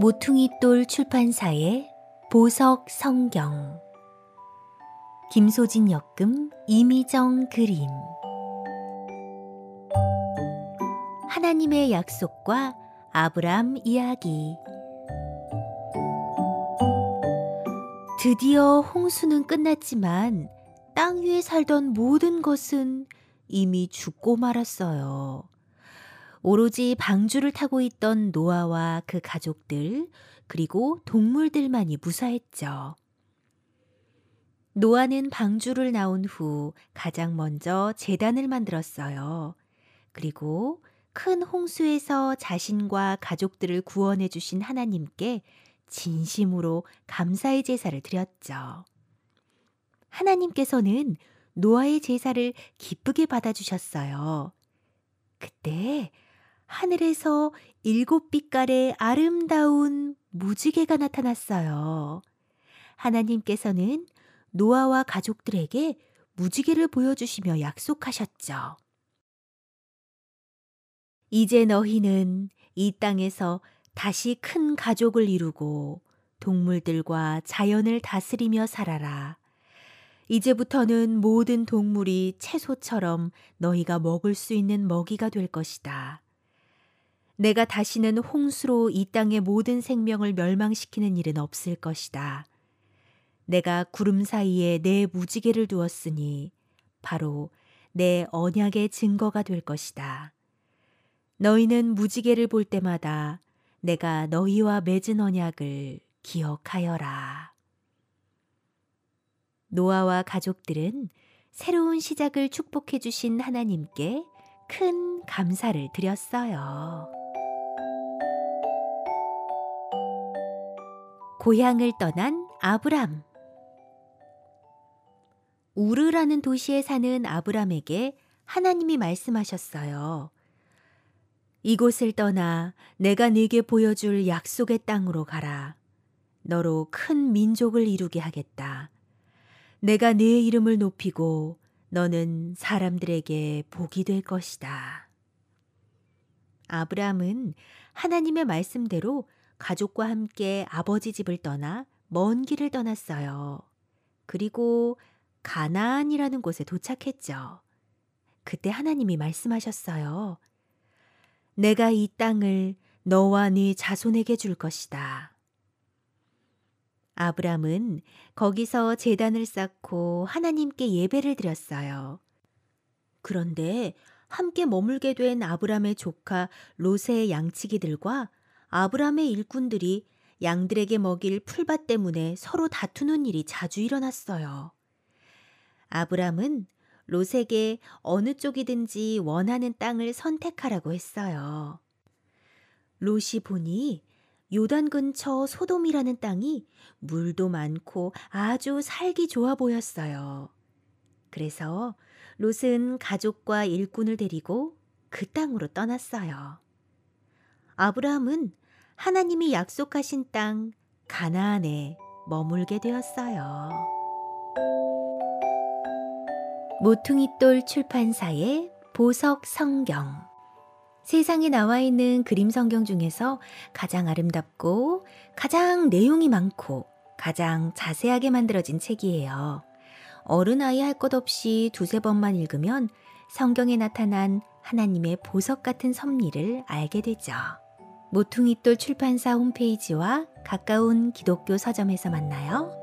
모퉁이돌 출판사의 보석 성경. 김소진 역금 이미정 그림. 하나님의 약속과 아브람 이야기. 드디어 홍수는 끝났지만 땅 위에 살던 모든 것은 이미 죽고 말았어요. 오로지 방주를 타고 있던 노아와 그 가족들, 그리고 동물들만이 무사했죠. 노아는 방주를 나온 후 가장 먼저 재단을 만들었어요. 그리고 큰 홍수에서 자신과 가족들을 구원해 주신 하나님께 진심으로 감사의 제사를 드렸죠. 하나님께서는 노아의 제사를 기쁘게 받아주셨어요. 그때 하늘에서 일곱 빛깔의 아름다운 무지개가 나타났어요. 하나님께서는 노아와 가족들에게 무지개를 보여주시며 약속하셨죠. 이제 너희는 이 땅에서 다시 큰 가족을 이루고 동물들과 자연을 다스리며 살아라. 이제부터는 모든 동물이 채소처럼 너희가 먹을 수 있는 먹이가 될 것이다. 내가 다시는 홍수로 이 땅의 모든 생명을 멸망시키는 일은 없을 것이다. 내가 구름 사이에 내 무지개를 두었으니 바로 내 언약의 증거가 될 것이다. 너희는 무지개를 볼 때마다 내가 너희와 맺은 언약을 기억하여라. 노아와 가족들은 새로운 시작을 축복해 주신 하나님께 큰 감사를 드렸어요. 고향을 떠난 아브람. 우르라는 도시에 사는 아브람에게 하나님이 말씀하셨어요. 이곳을 떠나 내가 네게 보여줄 약속의 땅으로 가라. 너로 큰 민족을 이루게 하겠다. 내가 네 이름을 높이고 너는 사람들에게 복이 될 것이다. 아브라함은 하나님의 말씀대로 가족과 함께 아버지 집을 떠나 먼 길을 떠났어요. 그리고 가나안이라는 곳에 도착했죠. 그때 하나님이 말씀하셨어요. 내가 이 땅을 너와 네 자손에게 줄 것이다. 아브람은 거기서 재단을 쌓고 하나님께 예배를 드렸어요. 그런데 함께 머물게 된 아브람의 조카 로세의 양치기들과 아브람의 일꾼들이 양들에게 먹일 풀밭 때문에 서로 다투는 일이 자주 일어났어요. 아브람은 롯에게 어느 쪽이든지 원하는 땅을 선택하라고 했어요. 롯이 보니 요단 근처 소돔이라는 땅이 물도 많고 아주 살기 좋아 보였어요. 그래서 롯은 가족과 일꾼을 데리고 그 땅으로 떠났어요. 아브라함은 하나님이 약속하신 땅 가나안에 머물게 되었어요. 모퉁이돌 출판사의 보석 성경 세상에 나와 있는 그림 성경 중에서 가장 아름답고 가장 내용이 많고 가장 자세하게 만들어진 책이에요. 어른 아이 할 것 없이 두세 번만 읽으면 성경에 나타난 하나님의 보석 같은 섭리를 알게 되죠. 모퉁이돌 출판사 홈페이지와 가까운 기독교 서점에서 만나요.